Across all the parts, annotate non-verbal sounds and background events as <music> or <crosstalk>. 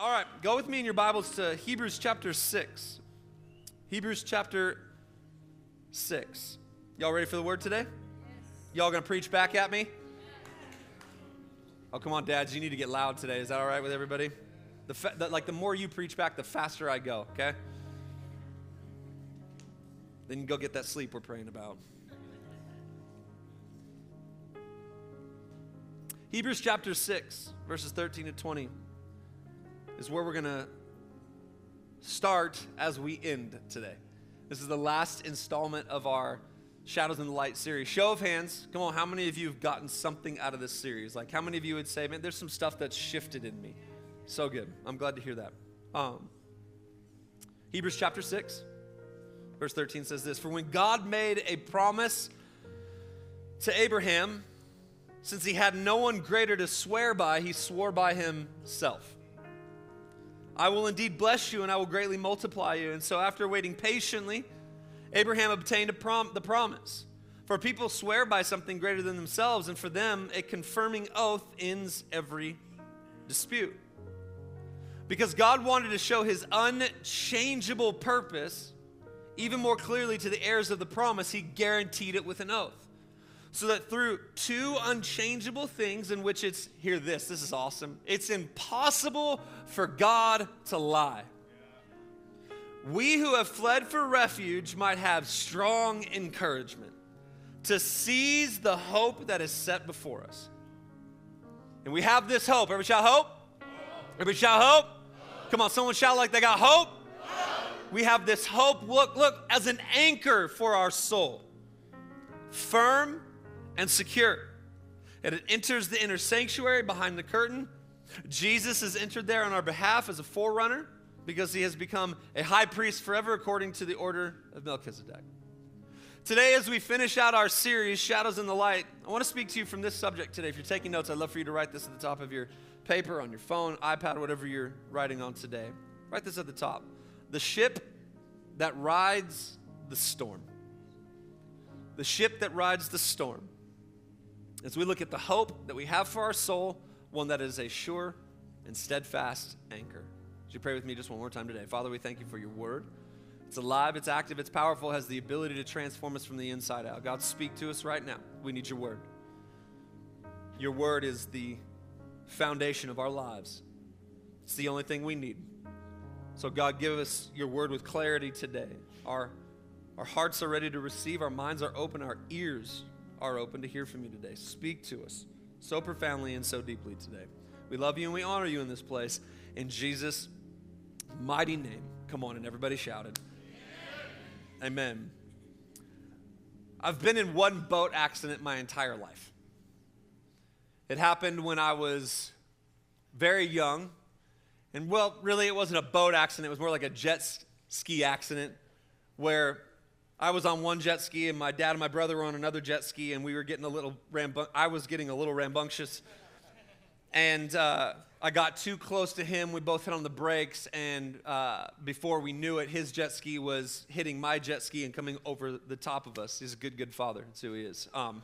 All right, go with me in your Bibles to Hebrews chapter 6. Hebrews chapter 6. Y'all ready for the word today? Y'all gonna preach back at me? Oh, come on, dads, you need to get loud today. Is that all right with everybody? The, fa- the like the more you preach back, the faster I go, okay? Then you go get that sleep we're praying about. Hebrews chapter 6, verses 13 to 20 is where we're going to start as we end today. This is the last installment of our Shadows in the Light series. Show of hands. Come on, how many of you have gotten something out of this series? Like, how many of you would say, man, there's some stuff that's shifted in me? So good. I'm glad to hear that. Um, Hebrews chapter 6, verse 13 says this For when God made a promise to Abraham, since he had no one greater to swear by, he swore by himself. I will indeed bless you and I will greatly multiply you. And so, after waiting patiently, Abraham obtained prom- the promise. For people swear by something greater than themselves, and for them, a confirming oath ends every dispute. Because God wanted to show his unchangeable purpose even more clearly to the heirs of the promise, he guaranteed it with an oath so that through two unchangeable things in which it's hear this this is awesome it's impossible for god to lie. We who have fled for refuge might have strong encouragement to seize the hope that is set before us. And we have this hope. Everybody shout hope. Everybody shout hope. Come on someone shout like they got hope. We have this hope. Look look as an anchor for our soul. Firm and secure. And it enters the inner sanctuary behind the curtain. Jesus has entered there on our behalf as a forerunner because he has become a high priest forever according to the order of Melchizedek. Today, as we finish out our series, Shadows in the Light, I want to speak to you from this subject today. If you're taking notes, I'd love for you to write this at the top of your paper, on your phone, iPad, whatever you're writing on today. Write this at the top The ship that rides the storm. The ship that rides the storm as we look at the hope that we have for our soul, one that is a sure and steadfast anchor. Would you pray with me just one more time today? Father, we thank you for your word. It's alive, it's active, it's powerful, has the ability to transform us from the inside out. God, speak to us right now. We need your word. Your word is the foundation of our lives, it's the only thing we need. So, God, give us your word with clarity today. Our, our hearts are ready to receive, our minds are open, our ears are open to hear from you today. Speak to us so profoundly and so deeply today. We love you and we honor you in this place. In Jesus' mighty name. Come on, and everybody shouted. Amen. Amen. I've been in one boat accident my entire life. It happened when I was very young. And well, really, it wasn't a boat accident, it was more like a jet ski accident where I was on one jet ski, and my dad and my brother were on another jet ski, and we were getting a little rambun- I was getting a little rambunctious, and uh, I got too close to him. We both hit on the brakes, and uh, before we knew it, his jet ski was hitting my jet ski and coming over the top of us. He's a good, good father. That's who he is. Um,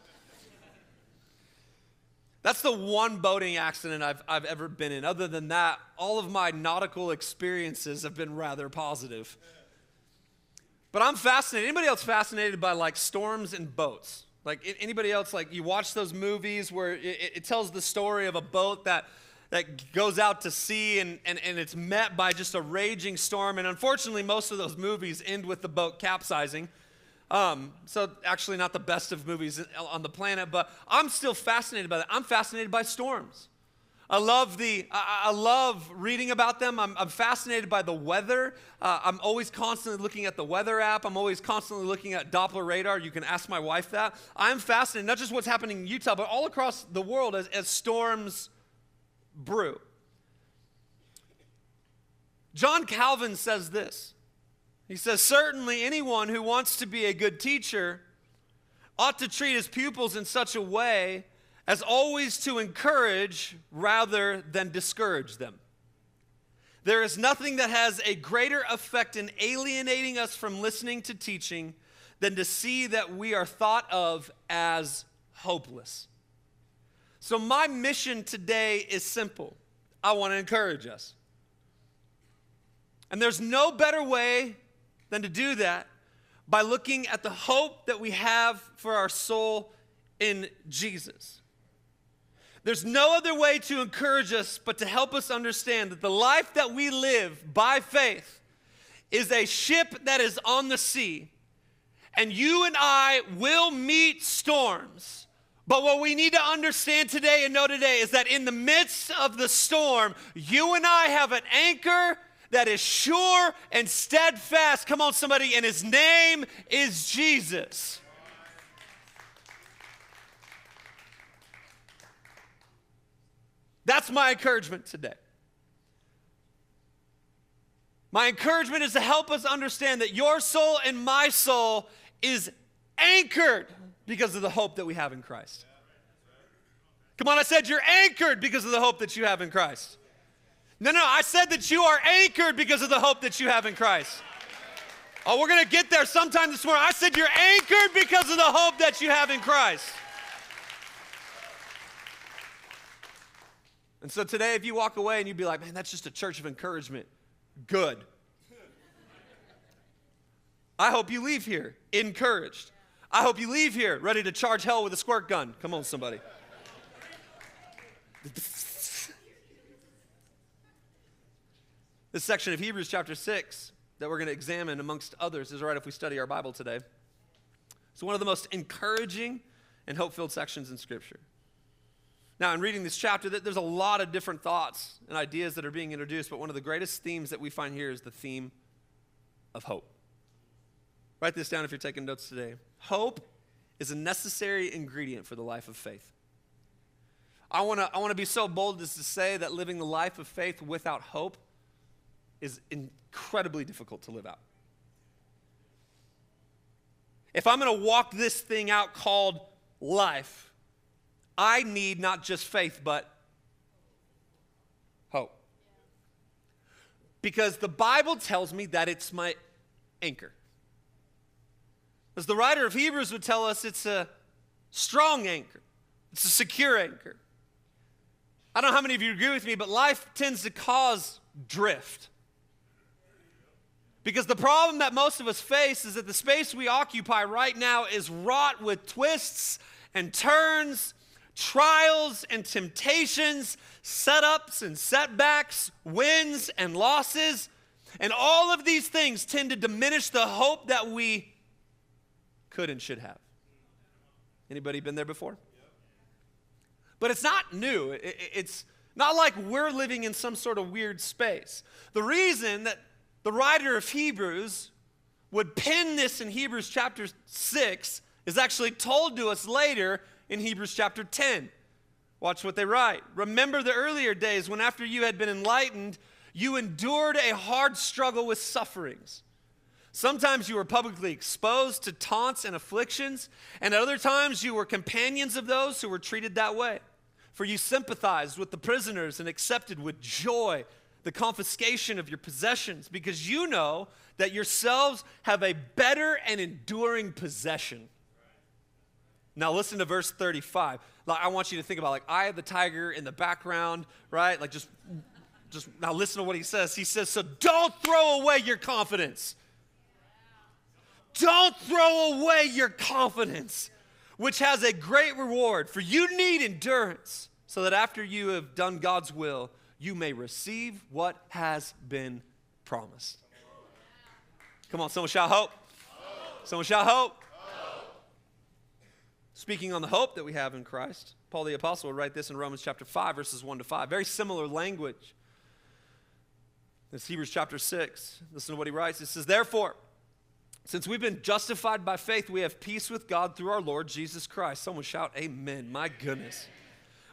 that's the one boating accident I've, I've ever been in. Other than that, all of my nautical experiences have been rather positive. But I'm fascinated. Anybody else fascinated by like storms and boats? Like anybody else, like you watch those movies where it, it, tells the story of a boat that that goes out to sea and, and, and it's met by just a raging storm. And unfortunately, most of those movies end with the boat capsizing. Um, so actually not the best of movies on the planet, but I'm still fascinated by that. I'm fascinated by storms. I love the I, love reading about them. I'm, I'm fascinated by the weather. Uh, I'm always constantly looking at the weather app. I'm always constantly looking at Doppler radar. You can ask my wife that. I'm fascinated not just what's happening in Utah, but all across the world as, as storms brew. John Calvin says this. He says, Certainly anyone who wants to be a good teacher ought to treat his pupils in such a way as always to encourage rather than discourage them. There is nothing that has a greater effect in alienating us from listening to teaching than to see that we are thought of as hopeless. So, my mission today is simple I want to encourage us. And there's no better way than to do that by looking at the hope that we have for our soul in Jesus. There's no other way to encourage us but to help us understand that the life that we live by faith is a ship that is on the sea. And you and I will meet storms. But what we need to understand today and know today is that in the midst of the storm, you and I have an anchor that is sure and steadfast. Come on, somebody, and his name is Jesus. That's my encouragement today. My encouragement is to help us understand that your soul and my soul is anchored because of the hope that we have in Christ. Come on, I said you're anchored because of the hope that you have in Christ. No, no, I said that you are anchored because of the hope that you have in Christ. Oh, we're going to get there sometime this morning. I said you're anchored because of the hope that you have in Christ. And so today, if you walk away and you'd be like, man, that's just a church of encouragement, good. I hope you leave here encouraged. I hope you leave here ready to charge hell with a squirt gun. Come on, somebody. This section of Hebrews chapter 6 that we're going to examine, amongst others, is right if we study our Bible today. It's one of the most encouraging and hope filled sections in Scripture. Now, in reading this chapter, there's a lot of different thoughts and ideas that are being introduced, but one of the greatest themes that we find here is the theme of hope. Write this down if you're taking notes today. Hope is a necessary ingredient for the life of faith. I want to I wanna be so bold as to say that living the life of faith without hope is incredibly difficult to live out. If I'm going to walk this thing out called life, I need not just faith, but hope. Because the Bible tells me that it's my anchor. As the writer of Hebrews would tell us, it's a strong anchor, it's a secure anchor. I don't know how many of you agree with me, but life tends to cause drift. Because the problem that most of us face is that the space we occupy right now is wrought with twists and turns, trials and temptations, setups and setbacks, wins and losses. And all of these things tend to diminish the hope that we could and should have. Anybody been there before? But it's not new. It's not like we're living in some sort of weird space. The reason that the writer of Hebrews would pen this in Hebrews chapter 6 is actually told to us later in Hebrews chapter 10. Watch what they write. Remember the earlier days when, after you had been enlightened, you endured a hard struggle with sufferings. Sometimes you were publicly exposed to taunts and afflictions, and at other times you were companions of those who were treated that way. For you sympathized with the prisoners and accepted with joy the confiscation of your possessions because you know that yourselves have a better and enduring possession. Now listen to verse 35. Like, I want you to think about like Eye of the tiger in the background, right? Like just just now listen to what he says. He says, "So don't throw away your confidence. Don't throw away your confidence, which has a great reward, for you need endurance, so that after you have done God's will, you may receive what has been promised. Come on, someone shout hope. hope. Someone shout hope. Speaking on the hope that we have in Christ, Paul the Apostle would write this in Romans chapter 5, verses 1 to 5. Very similar language. It's Hebrews chapter 6. Listen to what he writes. It says, Therefore, since we've been justified by faith, we have peace with God through our Lord Jesus Christ. Someone shout, Amen. My goodness.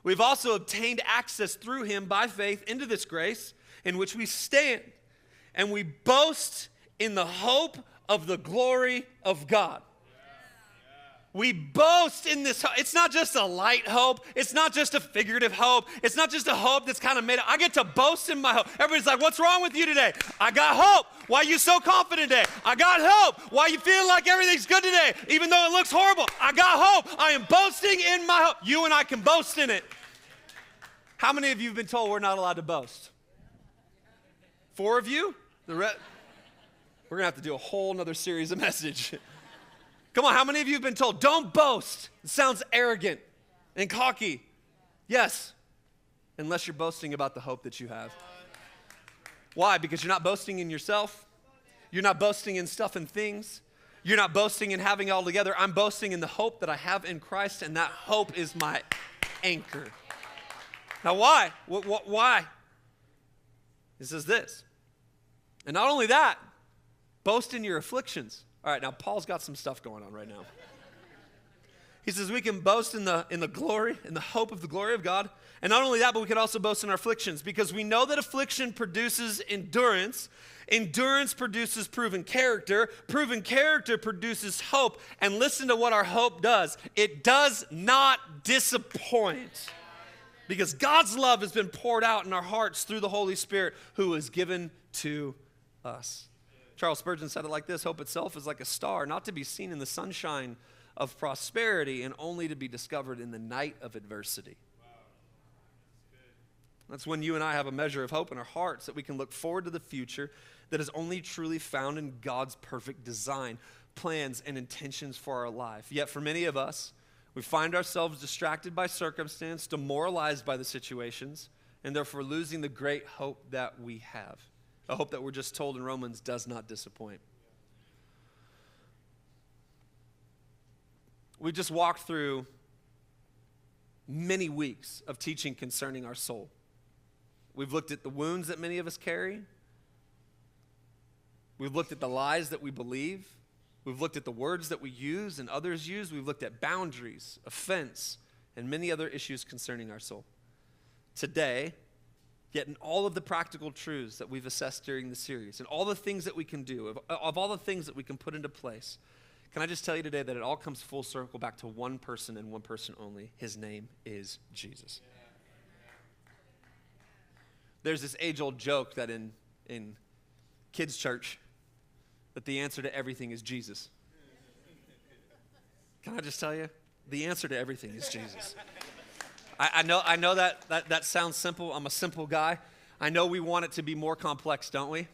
We've also obtained access through him by faith into this grace in which we stand, and we boast in the hope of the glory of God. We boast in this. It's not just a light hope. It's not just a figurative hope. It's not just a hope that's kind of made up. I get to boast in my hope. Everybody's like, What's wrong with you today? I got hope. Why are you so confident today? I got hope. Why are you feeling like everything's good today, even though it looks horrible? I got hope. I am boasting in my hope. You and I can boast in it. How many of you have been told we're not allowed to boast? Four of you? The re- We're going to have to do a whole nother series of message. <laughs> Come on, how many of you have been told, don't boast? It sounds arrogant and cocky. Yes, unless you're boasting about the hope that you have. Why? Because you're not boasting in yourself. You're not boasting in stuff and things. You're not boasting in having it all together. I'm boasting in the hope that I have in Christ, and that hope is my anchor. Now, why? What, why? He says this. And not only that, boast in your afflictions. All right, now Paul's got some stuff going on right now. He says we can boast in the, in the glory, in the hope of the glory of God. And not only that, but we can also boast in our afflictions because we know that affliction produces endurance. Endurance produces proven character. Proven character produces hope. And listen to what our hope does it does not disappoint because God's love has been poured out in our hearts through the Holy Spirit who is given to us. Charles Spurgeon said it like this Hope itself is like a star, not to be seen in the sunshine of prosperity and only to be discovered in the night of adversity. That's when you and I have a measure of hope in our hearts that we can look forward to the future that is only truly found in God's perfect design, plans, and intentions for our life. Yet for many of us, we find ourselves distracted by circumstance, demoralized by the situations, and therefore losing the great hope that we have. A hope that we're just told in Romans does not disappoint. We just walked through many weeks of teaching concerning our soul. We've looked at the wounds that many of us carry. We've looked at the lies that we believe. We've looked at the words that we use and others use. We've looked at boundaries, offense, and many other issues concerning our soul. Today, yet in all of the practical truths that we've assessed during the series and all the things that we can do, of, of all the things that we can put into place, can I just tell you today that it all comes full circle back to one person and one person only? His name is Jesus. There's this age old joke that in, in kids' church, that the answer to everything is Jesus. Can I just tell you? The answer to everything is Jesus. <laughs> I, I, know, I know that, that that sounds simple. I'm a simple guy. I know we want it to be more complex, don't we?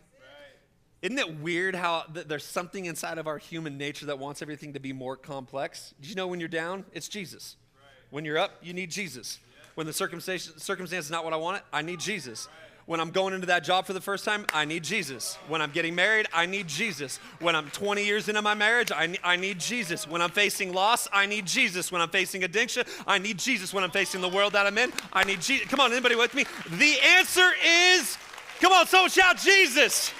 Isn't it weird how th- there's something inside of our human nature that wants everything to be more complex? Do you know when you're down, it's Jesus. Right. When you're up, you need Jesus. Yeah. When the circumstance, circumstance is not what I want, I need Jesus. Right. When I'm going into that job for the first time, I need Jesus. When I'm getting married, I need Jesus. When I'm 20 years into my marriage, I, I need Jesus. When I'm facing loss, I need Jesus. When I'm facing addiction, I need Jesus. When I'm facing the world that I'm in, I need Jesus. Come on, anybody with me? The answer is, come on, someone shout Jesus.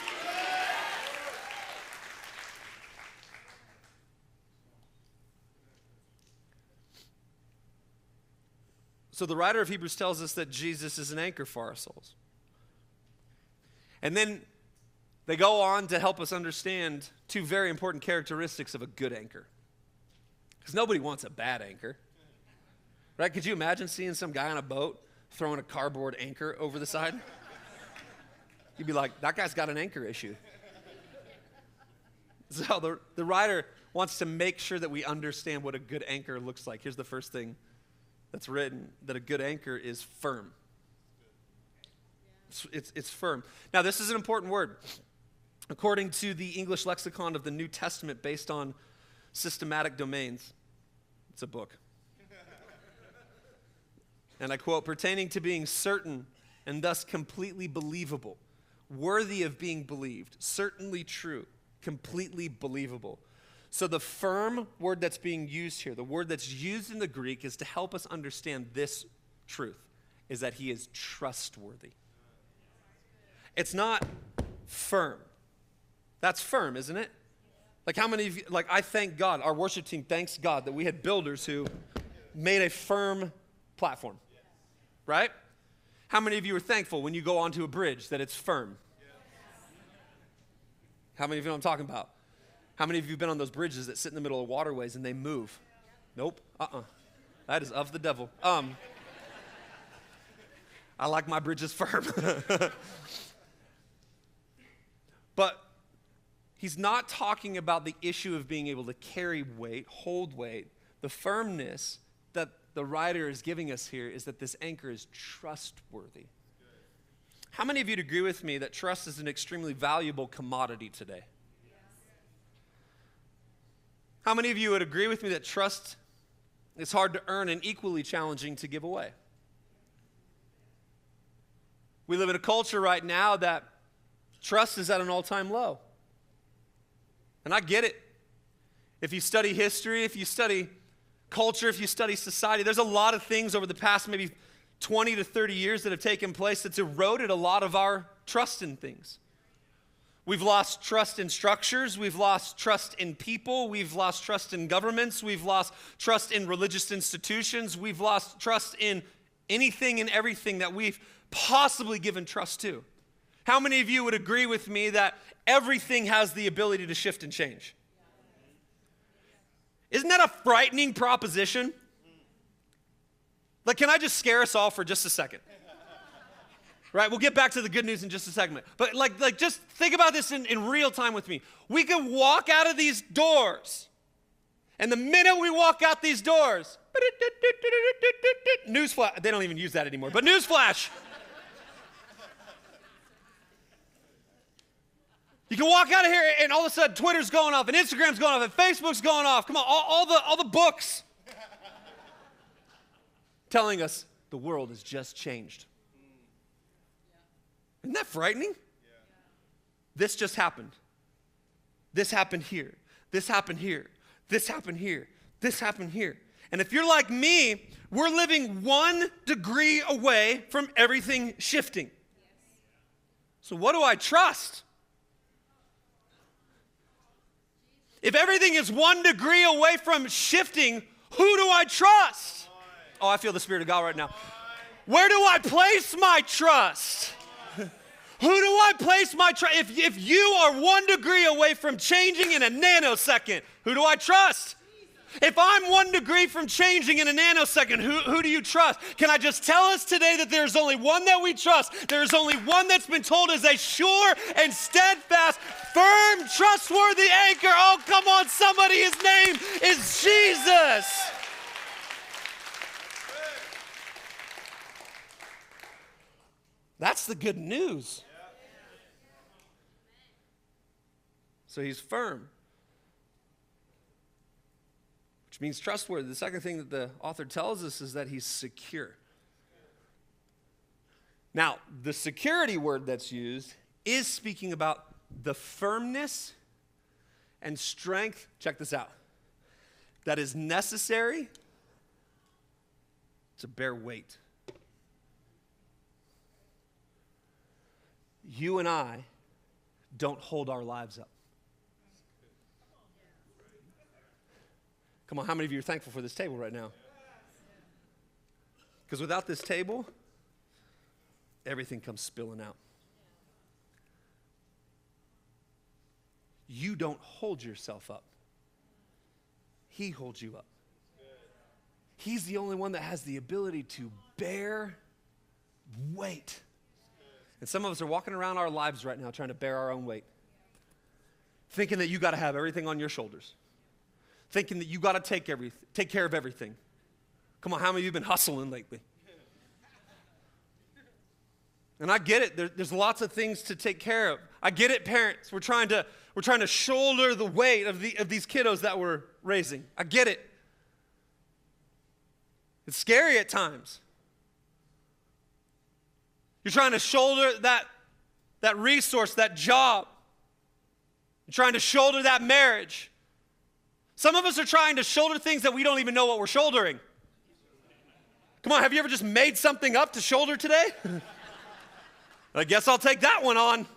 So the writer of Hebrews tells us that Jesus is an anchor for our souls. And then they go on to help us understand two very important characteristics of a good anchor. Because nobody wants a bad anchor. Right? Could you imagine seeing some guy on a boat throwing a cardboard anchor over the side? You'd be like, that guy's got an anchor issue. <laughs> So the, the writer wants to make sure that we understand what a good anchor looks like. Here's the first thing that's written that a good anchor is firm. It's, it's, firm. Now, this is an important word. According to the English lexicon of the New Testament, based on systematic domains, it's a book. <laughs> and I quote, pertaining to being certain and thus completely believable, worthy of being believed, certainly true, completely believable so, the firm word that's being used here, the word that's used in the Greek, is to help us understand this truth is that he is trustworthy. It's not firm. That's firm, isn't it? Like, how many of you, like, I thank God, our worship team thanks God that we had builders who made a firm platform, right? How many of you are thankful when you go onto a bridge that it's firm? How many of you know I'm talking about? How many of you have been on those bridges that sit in the middle of waterways and they move? Nope. Uh uh-uh. uh That is of the devil. Um, I like my bridges firm. <laughs> but he's not talking about the issue of being able to carry weight, hold weight. The firmness that the writer is giving us here is that this anchor is trustworthy. How many of you agree with me that trust is an extremely valuable commodity today? How many of you would agree with me that trust is hard to earn and equally challenging to give away? We live in a culture right now that trust is at an all time low. And I get it. If you study history, if you study culture, if you study society, there's a lot of things over the past maybe 20 to 30 years that have taken place that's eroded a lot of our trust in things. We've lost trust in structures. We've lost trust in people. We've lost trust in governments. We've lost trust in religious institutions. We've lost trust in anything and everything that we've possibly given trust to. How many of you would agree with me that everything has the ability to shift and change? Isn't that a frightening proposition? Like, can I just scare us all for just a second? right? We'll get back to the good news in just a segment. But like, like just think about this in, in real time with me. We could walk out of these doors, and the minute we walk out these doors, newsflash, they don't even use that anymore, but newsflash. You can walk out of here and all of a sudden Twitter's going off and Instagram's going off and Facebook's going off. Come on, all, all the, all the books <laughs> telling us the world has just changed. Isn't that frightening? Yeah. This just happened. This happened here. This happened here. This happened here. This happened here. And if you're like me, we're living one degree away from everything shifting. So, what do I trust? If everything is one degree away from shifting, who do I trust? Oh, I feel the Spirit of God right now. Where do I place my trust? <laughs> Who do I place my trust? If, if you are one degree away from changing in a nanosecond, who do I trust? If I'm one degree from changing in a nanosecond, who, who do you trust? Can I just tell us today that there's only one that we trust? There's only one that's been told is a sure and steadfast, firm, trustworthy anchor. Oh, come on, somebody, his name is Jesus. That's the good news. So he's firm, which means trustworthy. The second thing that the author tells us is that he's secure. Now, the security word that's used is speaking about the firmness and strength, check this out, that is necessary to bear weight. You and I don't hold our lives up. Come on, how many of you are thankful for this table right now? Because without this table, everything comes spilling out. You don't hold yourself up, He holds you up. He's the only one that has the ability to bear weight. And some of us are walking around our lives right now trying to bear our own weight, thinking that you got to have everything on your shoulders thinking that you got to take, every, take care of everything. Come on, how many of you been hustling lately? And I get it. There, there's lots of things to take care of. I get it, parents. We're trying to, we're trying to shoulder the weight of, the, of these kiddos that we're raising. I get it. It's scary at times. You're trying to shoulder that, that resource, that job. You're trying to shoulder that marriage. Some of us are trying to shoulder things that we don't even know what we're shouldering. Come on, have you ever just made something up to shoulder today? <laughs> I guess I'll take that one on.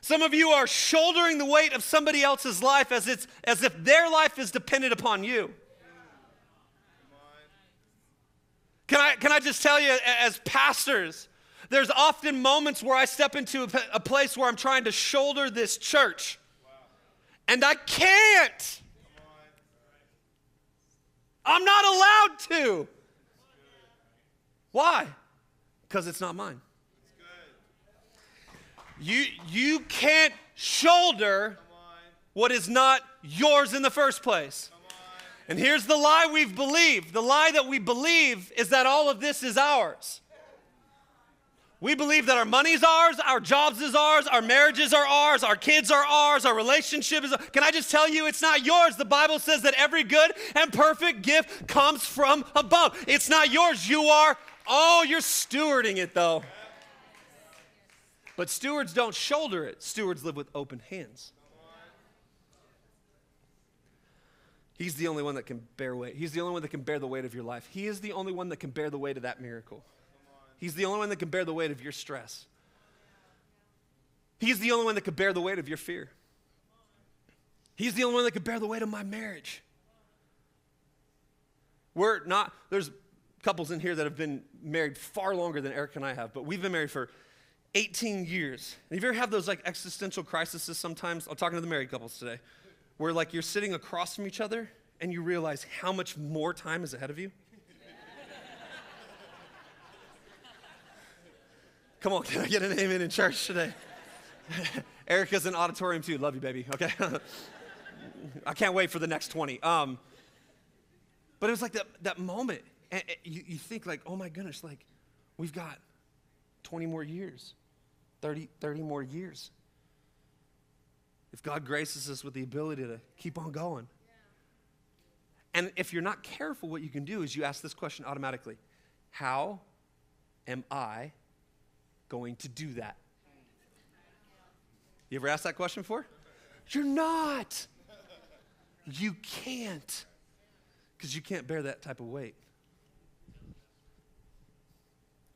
Some of you are shouldering the weight of somebody else's life as, it's, as if their life is dependent upon you. Can I, can I just tell you, as pastors, there's often moments where I step into a, a place where I'm trying to shoulder this church. And I can't. I'm not allowed to. Why? Because it's not mine. You, you can't shoulder what is not yours in the first place. And here's the lie we've believed the lie that we believe is that all of this is ours. We believe that our money's ours, our jobs is ours, our marriages are ours, our kids are ours, our relationship is Can I just tell you it's not yours? The Bible says that every good and perfect gift comes from above. It's not yours. You are oh, you're stewarding it though. But stewards don't shoulder it. Stewards live with open hands. He's the only one that can bear weight. He's the only one that can bear the weight of your life. He is the only one that can bear the weight of that miracle. He's the only one that can bear the weight of your stress. He's the only one that can bear the weight of your fear. He's the only one that can bear the weight of my marriage. We're not, there's couples in here that have been married far longer than Erica and I have, but we've been married for 18 years. And have you ever had those like existential crises sometimes? I'm talking to the married couples today, where like you're sitting across from each other and you realize how much more time is ahead of you? Come on, <laughs> can I get an amen in church today? <laughs> Erica's in auditorium too. Love you, baby. Okay. <laughs> I can't wait for the next 20. Um, but it was like that, that moment. And, you, you think like, oh my goodness, like we've got 20 more years, 30, 30 more years. If God graces us with the ability to keep on going. And if you're not careful, what you can do is you ask this question automatically How am I going to do that? You ever asked that question before? You're not. You can't. Because you can't bear that type of weight.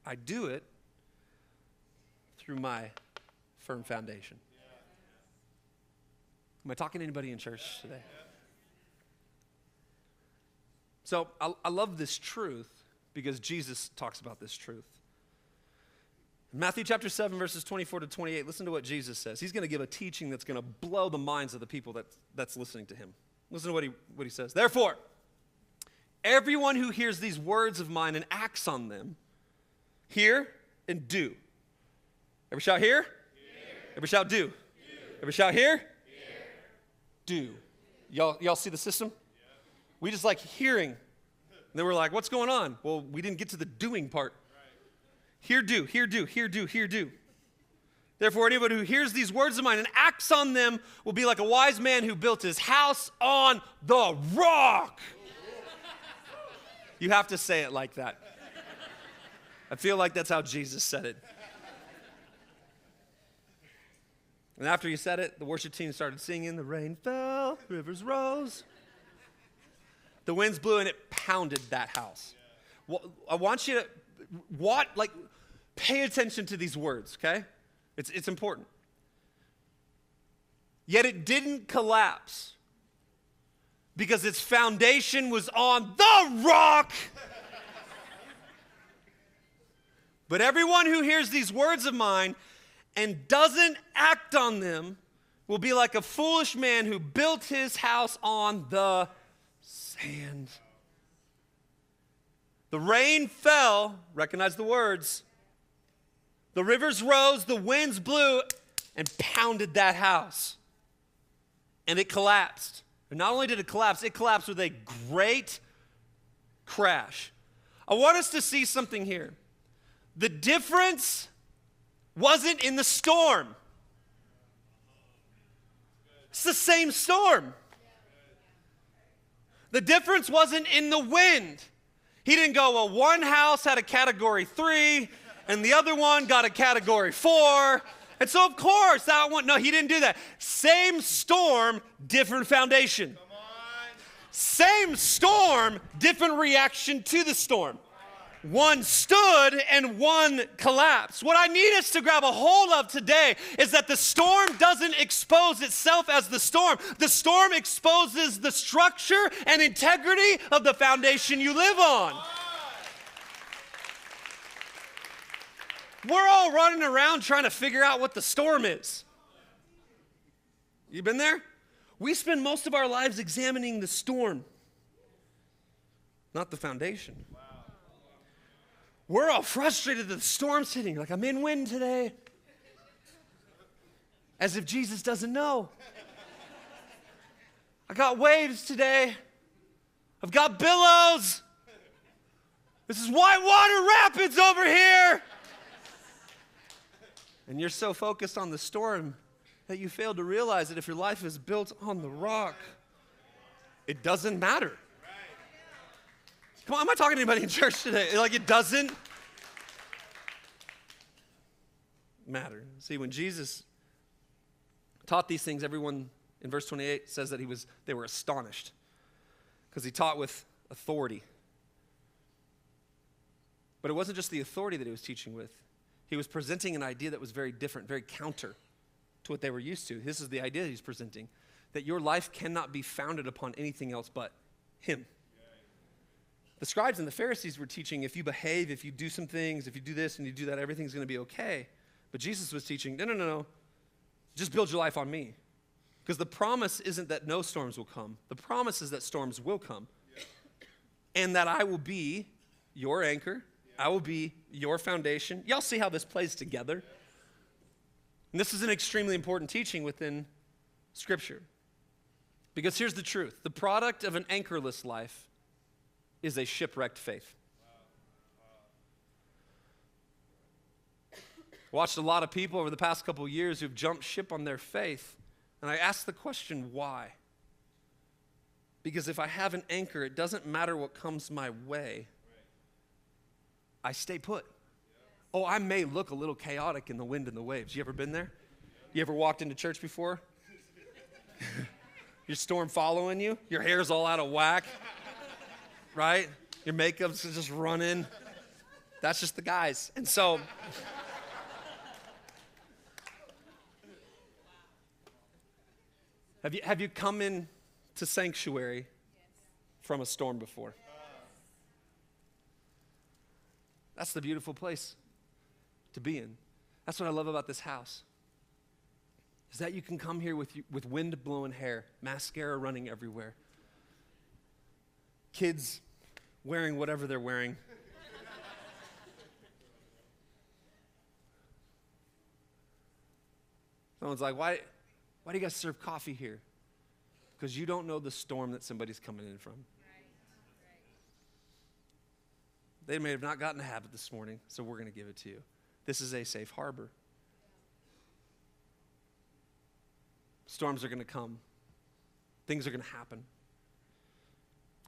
I do it through my firm foundation. Am I talking to anybody in church today? So I, I love this truth because Jesus talks about this truth. Matthew chapter 7, verses 24 to 28, listen to what Jesus says. He's going to give a teaching that's going to blow the minds of the people that, that's listening to him. Listen to what he, what he says. Therefore, everyone who hears these words of mine and acts on them, hear and do. Every shout hear? hear. Every shout do. do. Every shout hear? hear. Do. Y'all, y'all see the system? Yeah. We just like hearing. And then we're like, what's going on? Well, we didn't get to the doing part. Here do, here do, here do, here do. Therefore, anybody who hears these words of mine and acts on them will be like a wise man who built his house on the rock. You have to say it like that. I feel like that's how Jesus said it. And after he said it, the worship team started singing, The rain fell, rivers rose. The winds blew and it pounded that house. I want you to, what, like, Pay attention to these words, okay? It's, it's important. Yet it didn't collapse because its foundation was on the rock. <laughs> but everyone who hears these words of mine and doesn't act on them will be like a foolish man who built his house on the sand. The rain fell, recognize the words, the rivers rose, the winds blew, and pounded that house. And it collapsed. And not only did it collapse, it collapsed with a great crash. I want us to see something here. The difference wasn't in the storm, it's the same storm. The difference wasn't in the wind. He didn't go, well, one house had a category three, and the other one got a category four. And so, of course, that one, no, he didn't do that. Same storm, different foundation. Same storm, different reaction to the storm. One stood and one collapsed. What I need us to grab a hold of today is that the storm doesn't expose itself as the storm. The storm exposes the structure and integrity of the foundation you live on. We're all running around trying to figure out what the storm is. You been there? We spend most of our lives examining the storm, not the foundation. We're all frustrated that the storm's hitting. Like, I'm in wind today. As if Jesus doesn't know. I got waves today. I've got billows. This is white water rapids over here. And you're so focused on the storm that you fail to realize that if your life is built on the rock, it doesn't matter. Come on, am I talking to anybody in church today? Like, it doesn't matter. See, when Jesus taught these things, everyone in verse 28 says that he was, they were astonished because he taught with authority. But it wasn't just the authority that he was teaching with, he was presenting an idea that was very different, very counter to what they were used to. This is the idea he's presenting that your life cannot be founded upon anything else but him. The scribes and the Pharisees were teaching if you behave, if you do some things, if you do this and you do that, everything's going to be okay. But Jesus was teaching no, no, no, no. Just build your life on me. Because the promise isn't that no storms will come, the promise is that storms will come. And that I will be your anchor, I will be your foundation. Y'all see how this plays together? And this is an extremely important teaching within Scripture. Because here's the truth the product of an anchorless life is a shipwrecked faith. Watched a lot of people over the past couple years who've jumped ship on their faith, and I ask the question, why? Because if I have an anchor, it doesn't matter what comes my way, I stay put. Oh, I may look a little chaotic in the wind and the waves. You ever been there? You ever walked into church before? <laughs> Your storm following you? Your hair's all out of whack, right? Your makeup's just running. That's just the guys. And so, have you, have you come in to sanctuary from a storm before? That's the beautiful place to be in. That's what I love about this house. Is that you can come here with, with wind blowing hair, mascara running everywhere, kids wearing whatever they're wearing. Someone's like, why, why do you guys serve coffee here? Because you don't know the storm that somebody's coming in from. They may have not gotten a habit this morning, so we're going to give it to you. This is a safe harbor. Storms are going to come, things are going to happen.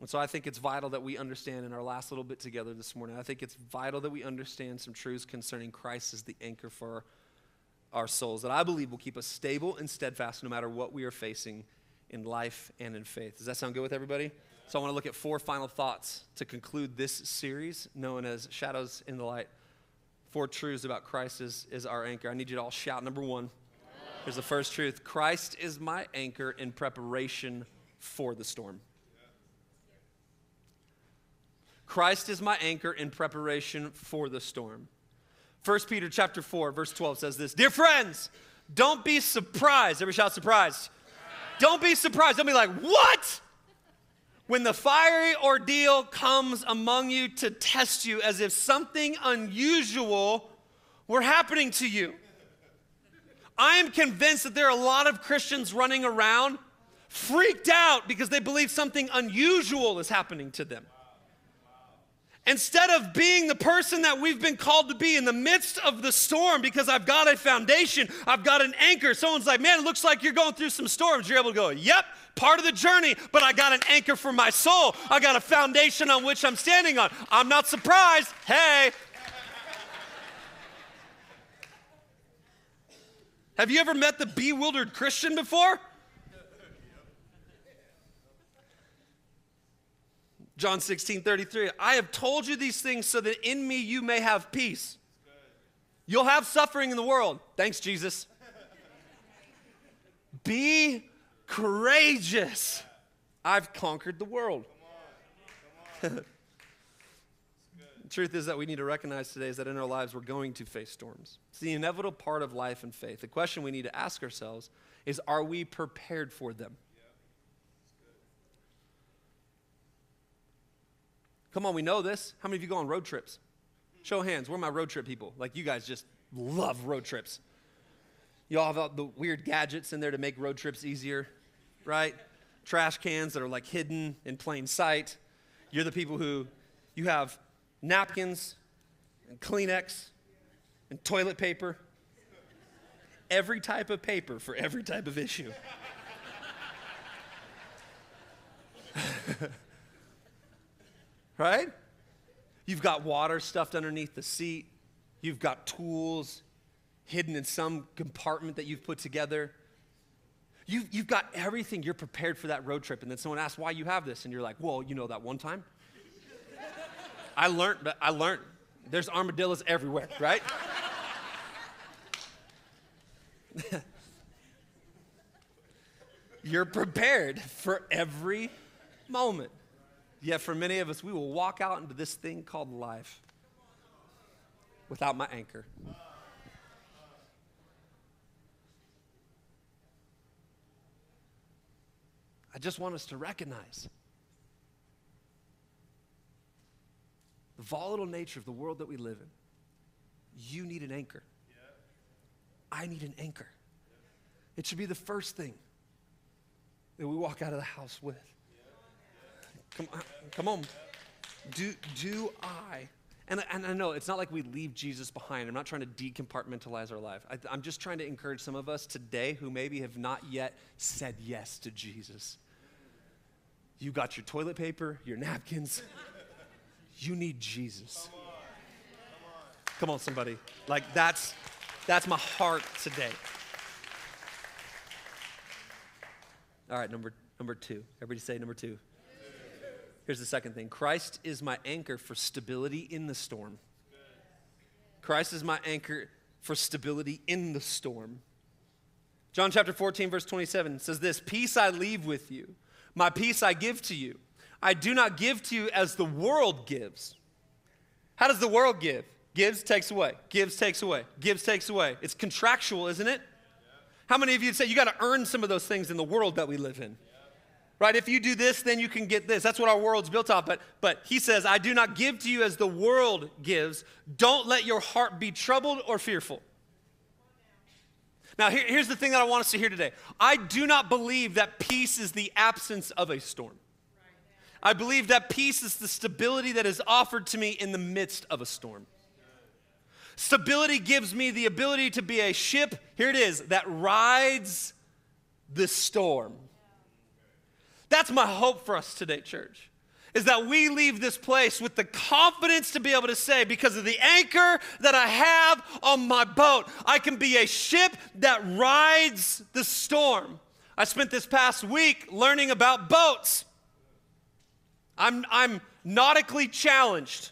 And so I think it's vital that we understand in our last little bit together this morning, I think it's vital that we understand some truths concerning Christ as the anchor for our souls that I believe will keep us stable and steadfast no matter what we are facing in life and in faith. Does that sound good with everybody? So I want to look at four final thoughts to conclude this series known as Shadows in the Light. Four truths about Christ is, is our anchor. I need you to all shout. Number one, here's the first truth Christ is my anchor in preparation for the storm. Christ is my anchor in preparation for the storm. 1 Peter chapter 4, verse 12 says this Dear friends, don't be surprised. Every shout surprised. Don't be surprised. Don't be like, what? When the fiery ordeal comes among you to test you as if something unusual were happening to you. I am convinced that there are a lot of Christians running around freaked out because they believe something unusual is happening to them. Instead of being the person that we've been called to be in the midst of the storm because I've got a foundation, I've got an anchor. Someone's like, man, it looks like you're going through some storms. You're able to go, yep, part of the journey, but I got an anchor for my soul. I got a foundation on which I'm standing on. I'm not surprised. Hey. Have you ever met the bewildered Christian before? John 16, 33. I have told you these things so that in me you may have peace. You'll have suffering in the world. Thanks, Jesus. Be courageous. I've conquered the world. <laughs> the truth is that we need to recognize today is that in our lives we're going to face storms. It's the inevitable part of life and faith. The question we need to ask ourselves is are we prepared for them? Come on, we know this. How many of you go on road trips? Show hands. Where are my road trip people? Like you guys just love road trips. You all have the weird gadgets in there to make road trips easier, right? Trash cans that are like hidden in plain sight. You're the people who you have napkins and Kleenex and toilet paper every type of paper for every type of issue. Right? You've got water stuffed underneath the seat. You've got tools hidden in some compartment that you've put together. You've, you've got everything. You're prepared for that road trip. And then someone asks why you have this. And you're like, well, you know that one time? I learned, but I learned. There's armadillos everywhere, right? <laughs> You're prepared for every moment. Yet for many of us, we will walk out into this thing called life without my anchor. I just want us to recognize the volatile nature of the world that we live in. You need an anchor. I need an anchor. It should be the first thing that we walk out of the house with. Come on, come on. Do, do I? And, and I know it's not like we leave Jesus behind. I'm not trying to decompartmentalize our life. I, I'm just trying to encourage some of us today who maybe have not yet said yes to Jesus. You got your toilet paper, your napkins. You need Jesus. Come on, somebody. Like that's that's my heart today. All right, number number two. Everybody say number two. Here's the second thing Christ is my anchor for stability in the storm. Christ is my anchor for stability in the storm. John chapter 14, verse 27 says this Peace I leave with you, my peace I give to you. I do not give to you as the world gives. How does the world give? Gives, takes away. Gives, takes away. Gives, takes away. It's contractual, isn't it? How many of you say you got to earn some of those things in the world that we live in? Right? If you do this, then you can get this. That's what our world's built off. But, but he says, I do not give to you as the world gives. Don't let your heart be troubled or fearful. Now, here, here's the thing that I want us to hear today I do not believe that peace is the absence of a storm. I believe that peace is the stability that is offered to me in the midst of a storm. Stability gives me the ability to be a ship, here it is, that rides the storm. That's my hope for us today, church. Is that we leave this place with the confidence to be able to say, because of the anchor that I have on my boat, I can be a ship that rides the storm. I spent this past week learning about boats. I'm, I'm nautically challenged.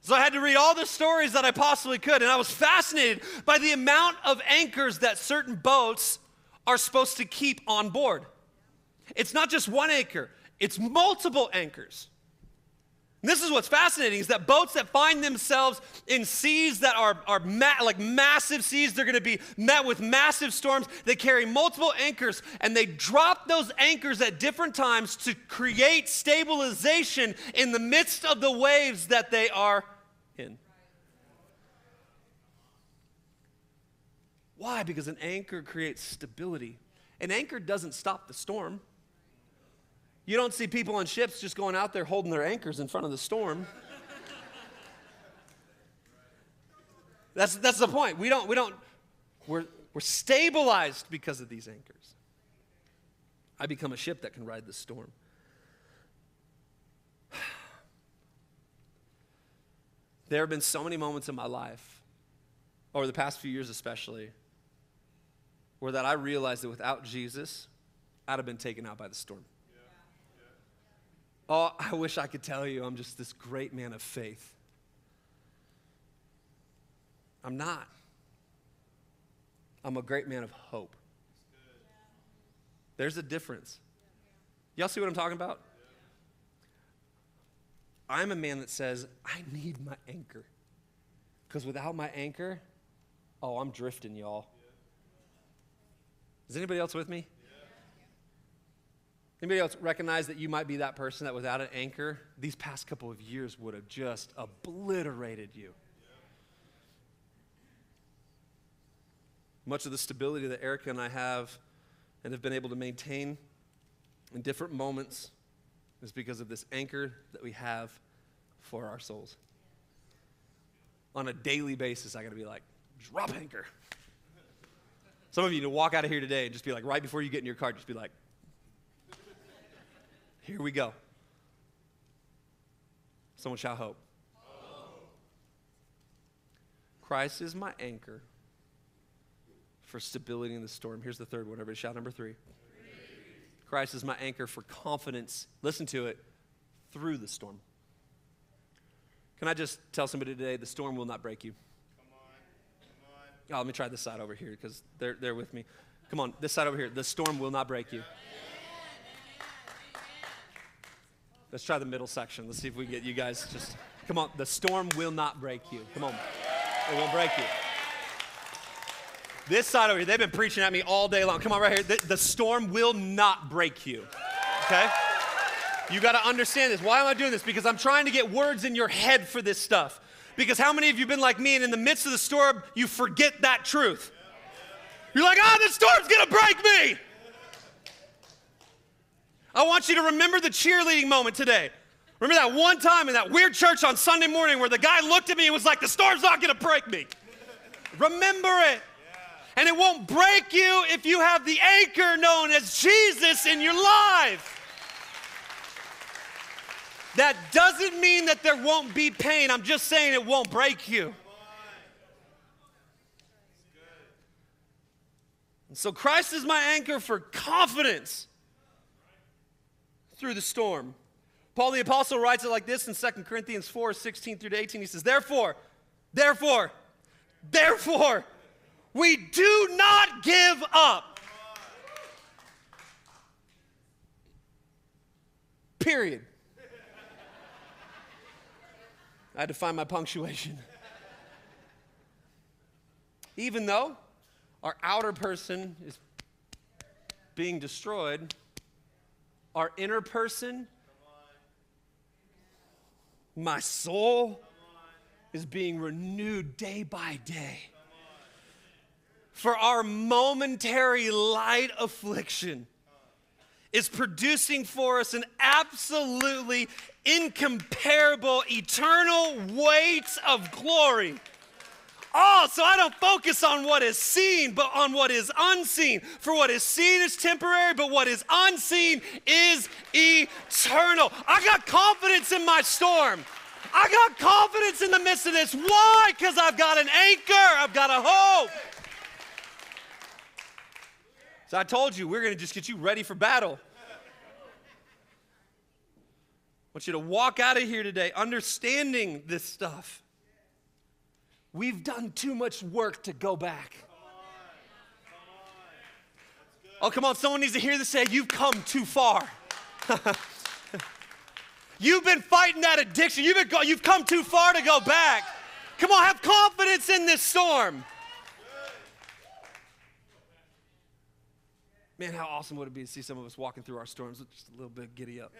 So I had to read all the stories that I possibly could, and I was fascinated by the amount of anchors that certain boats are supposed to keep on board. It's not just one anchor, it's multiple anchors. And this is what's fascinating is that boats that find themselves in seas that are, are ma- like massive seas, they're going to be met with massive storms. They carry multiple anchors and they drop those anchors at different times to create stabilization in the midst of the waves that they are in. Why? Because an anchor creates stability. An anchor doesn't stop the storm. You don't see people on ships just going out there holding their anchors in front of the storm. That's, that's the point. We don't, we don't, we're, we're stabilized because of these anchors. I become a ship that can ride the storm. <sighs> There have been so many moments in my life, over the past few years especially, where that I realized that without Jesus, I'd have been taken out by the storm. Oh, I wish I could tell you I'm just this great man of faith. I'm not. I'm a great man of hope. There's a difference. Y'all see what I'm talking about? I'm a man that says, I need my anchor. Because without my anchor, oh, I'm drifting, y'all. Is anybody else with me? Anybody else recognize that you might be that person that without an anchor, these past couple of years would have just obliterated you? Much of the stability that Erica and I have and have been able to maintain in different moments is because of this anchor that we have for our souls. On a daily basis, I gotta be like, drop anchor. Some of you to walk out of here today and just be like, right before you get in your car, just be like, here we go. Someone shout hope. Christ is my anchor for stability in the storm. Here's the third one. Everybody shout number three. Christ is my anchor for confidence. Listen to it through the storm. Can I just tell somebody today the storm will not break you? Come on. Come on. Oh, let me try this side over here because they're, they're with me. Come on, this side over here. The storm will not break you. Let's try the middle section. Let's see if we get you guys just. Come on, the storm will not break you. Come on, it won't break you. This side over here, they've been preaching at me all day long. Come on, right here. The, the storm will not break you. Okay? You got to understand this. Why am I doing this? Because I'm trying to get words in your head for this stuff. Because how many of you have been like me and in the midst of the storm, you forget that truth? You're like, ah, oh, the storm's gonna break me. I want you to remember the cheerleading moment today. Remember that one time in that weird church on Sunday morning where the guy looked at me and was like, the storm's not gonna break me. Remember it. And it won't break you if you have the anchor known as Jesus in your life. That doesn't mean that there won't be pain. I'm just saying it won't break you. And so Christ is my anchor for confidence through the storm. Paul the Apostle writes it like this in 2 Corinthians 4 16 through 18. He says, Therefore, therefore, therefore, we do not give up. Period. I had to find my punctuation. Even though our outer person is being destroyed, our inner person, my soul, is being renewed day by day. For our momentary light affliction is producing for us an absolutely incomparable, eternal weight of glory. Oh, so I don't focus on what is seen, but on what is unseen. For what is seen is temporary, but what is unseen is eternal. I got confidence in my storm. I got confidence in the midst of this. Why? Because I've got an anchor, I've got a hope. So I told you, we're going to just get you ready for battle. I want you to walk out of here today understanding this stuff. We've done too much work to go back. Oh, come on, someone needs to hear this say, You've come too far. <laughs> you've been fighting that addiction. You've, been go- you've come too far to go back. Come on, have confidence in this storm. Man, how awesome would it be to see some of us walking through our storms with just a little bit giddy up?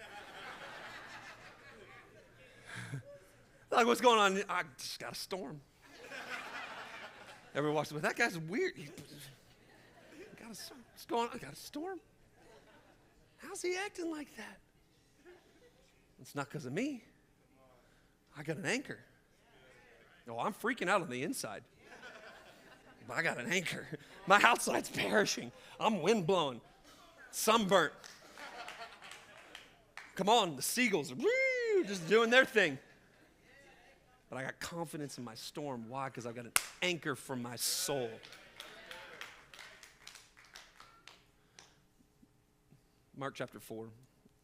<laughs> like, what's going on? I just got a storm. Everyone walks away. That guy's weird. He got a, what's going on? I got a storm. How's he acting like that? It's not because of me. I got an anchor. No, I'm freaking out on the inside. But I got an anchor. <laughs> My outside's perishing. I'm wind blowing, sunburnt. Come on, the seagulls are just doing their thing. But I got confidence in my storm. Why? Because I've got an anchor for my soul. Mark chapter 4,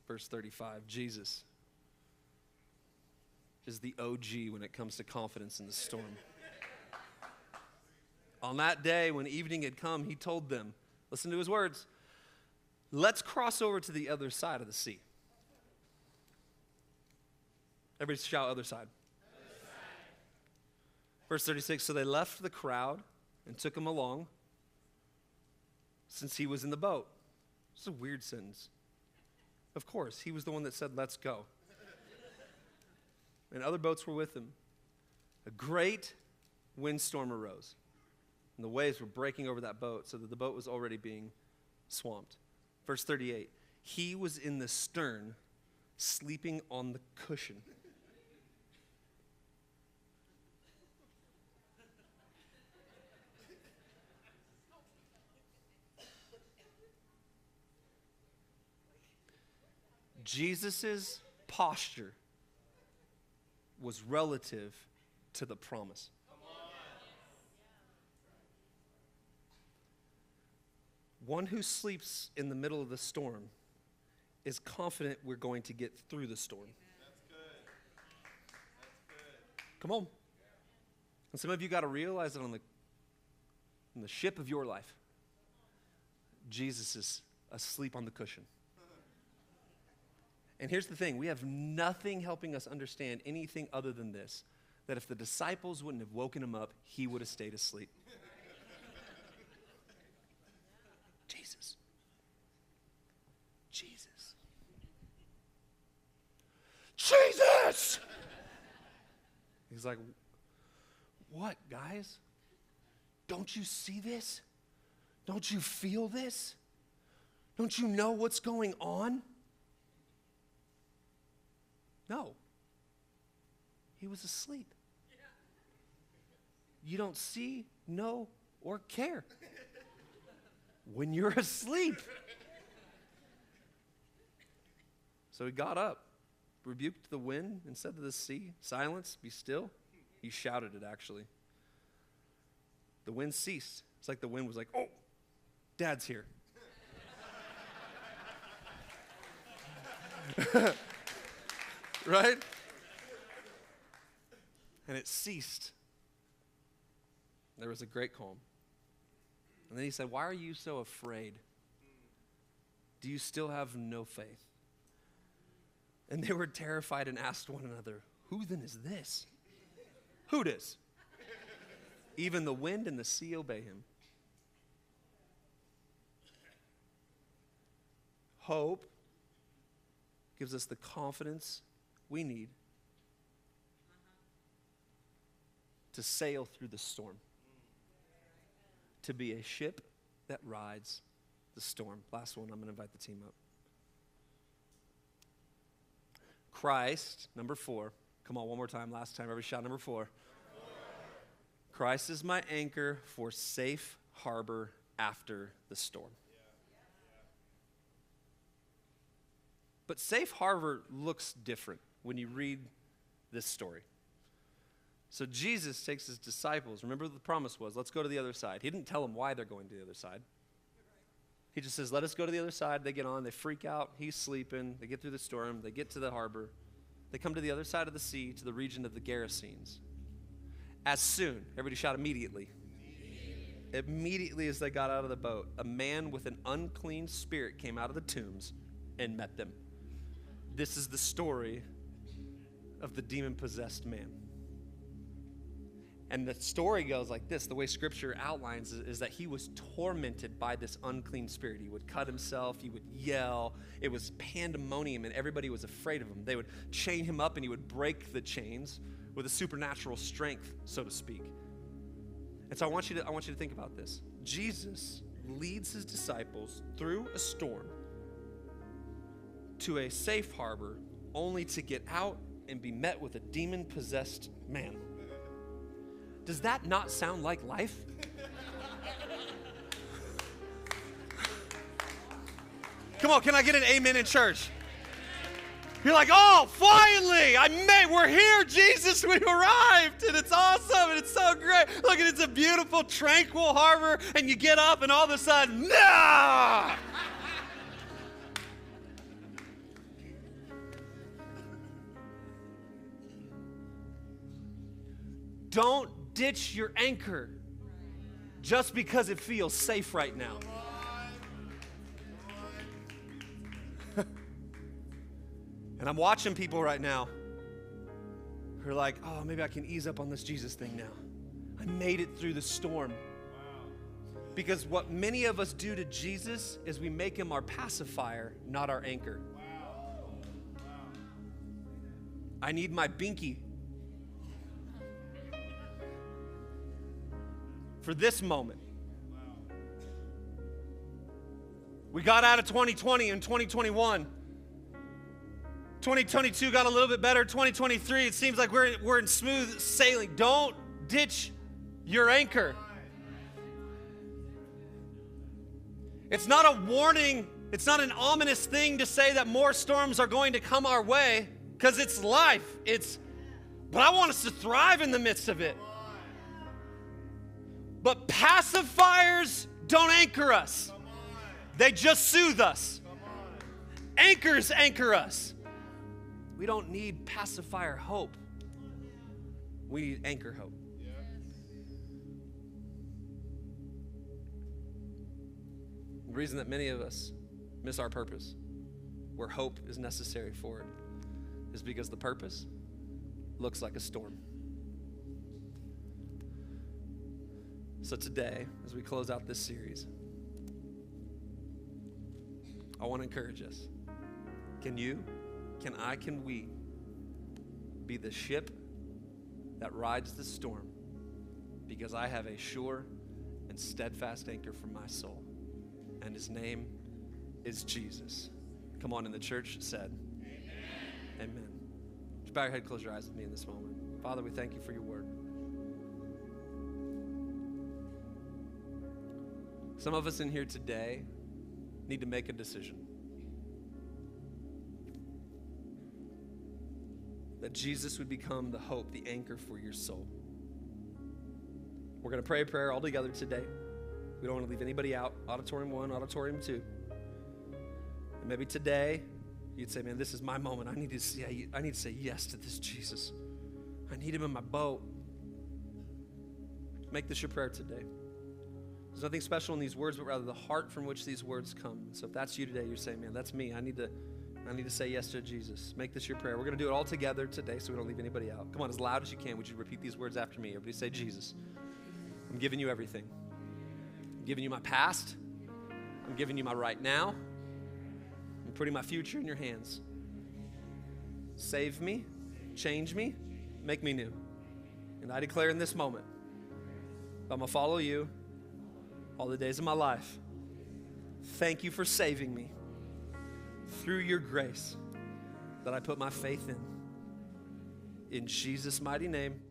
verse 35. Jesus is the OG when it comes to confidence in the storm. On that day, when evening had come, he told them, listen to his words, let's cross over to the other side of the sea. Everybody shout, other side. Verse 36 So they left the crowd and took him along since he was in the boat. It's a weird sentence. Of course, he was the one that said, Let's go. and other boats were with him. A great windstorm arose, and the waves were breaking over that boat so that the boat was already being swamped. Verse 38 He was in the stern, sleeping on the cushion. Jesus' posture was relative to the promise. One who sleeps in the middle of the storm is confident we're going to get through the storm. Come on. And some of you got to realize that on the, on the ship of your life, Jesus is asleep on the cushion. And here's the thing we have nothing helping us understand anything other than this that if the disciples wouldn't have woken him up, he would have stayed asleep. <laughs> Jesus. Jesus. Jesus! He's like, What, guys? Don't you see this? Don't you feel this? Don't you know what's going on? No. He was asleep. You don't see, know, or care when you're asleep. So he got up, rebuked the wind, and said to the sea, Silence, be still. He shouted it actually. The wind ceased. It's like the wind was like, Oh, dad's here. <laughs> <laughs> right? And it ceased. There was a great calm. And then he said, Why are you so afraid? Do you still have no faith? And they were terrified and asked one another, Who then is this? Who does? Even the wind and the sea obey him. Hope gives us the confidence we need to sail through the storm, to be a ship that rides the storm. Last one, I'm going to invite the team up. Christ, number four. Come on, one more time. Last time, every shot, number four. Christ is my anchor for safe harbor after the storm. But safe harbor looks different when you read this story. So Jesus takes his disciples. Remember what the promise was let's go to the other side. He didn't tell them why they're going to the other side. He just says, let us go to the other side. They get on, they freak out. He's sleeping. They get through the storm. They get to the harbor. They come to the other side of the sea, to the region of the Gerasenes. As soon, everybody shout immediately. Immediately as they got out of the boat, a man with an unclean spirit came out of the tombs and met them. This is the story of the demon possessed man. And the story goes like this the way scripture outlines is, is, that he was tormented by this unclean spirit. He would cut himself, he would yell. It was pandemonium, and everybody was afraid of him. They would chain him up, and he would break the chains with a supernatural strength, so to speak. And so I want you to, I want you to think about this. Jesus leads his disciples through a storm to a safe harbor only to get out and be met with a demon possessed man. Does that not sound like life? Come on, can I get an amen in church? You're like, oh, finally, I made, we're here, Jesus, we arrived, and it's awesome, and it's so great. Look, it's a beautiful, tranquil harbor, and you get up, and all of a sudden, nah! Don't ditch your anchor just because it feels safe right now. <laughs> and I'm watching people right now who are like, oh, maybe I can ease up on this Jesus thing now. I made it through the storm. Because what many of us do to Jesus is we make him our pacifier, not our anchor. I need my binky for this moment. We got out of 2020 and 2021. 2022 got a little bit better. 2023, it seems like we're, we're in smooth sailing. Don't ditch your anchor. It's not a warning It's not an ominous thing to say that more storms are going to come our way because it's life. It's, but I want us to thrive in the midst of it. But pacifiers don't anchor us, they just soothe us. Anchors anchor us. We don't need pacifier hope, we need anchor hope. The reason that many of us miss our purpose, where hope is necessary for it, is because the purpose looks like a storm. So, today, as we close out this series, I want to encourage us. Can you, can I, can we be the ship that rides the storm because I have a sure and steadfast anchor for my soul, and his name is Jesus. Come on, and the church said, Amen. Amen. Just bow your head, close your eyes with me in this moment. Father, we thank you for your word. Some of us in here today need to make a decision. That Jesus would become the hope, the anchor for your soul. We're going to pray a prayer all together today. We don't want to leave anybody out. Auditorium one, auditorium two. And maybe today you'd say, Man, this is my moment. I need to say, I need to say yes to this Jesus. I need him in my boat. Make this your prayer today. There's nothing special in these words, but rather the heart from which these words come. So if that's you today, you're saying, man, that's me. I need to, I need to say yes to Jesus. Make this your prayer. We're going to do it all together today so we don't leave anybody out. Come on, as loud as you can. Would you repeat these words after me? Everybody say, Jesus, I'm giving you everything. I'm giving you my past. I'm giving you my right now. I'm putting my future in your hands. Save me, change me, make me new. And I declare in this moment, I'm going to follow you all the days of my life. Thank you for saving me through your grace that I put my faith in. In Jesus' mighty name.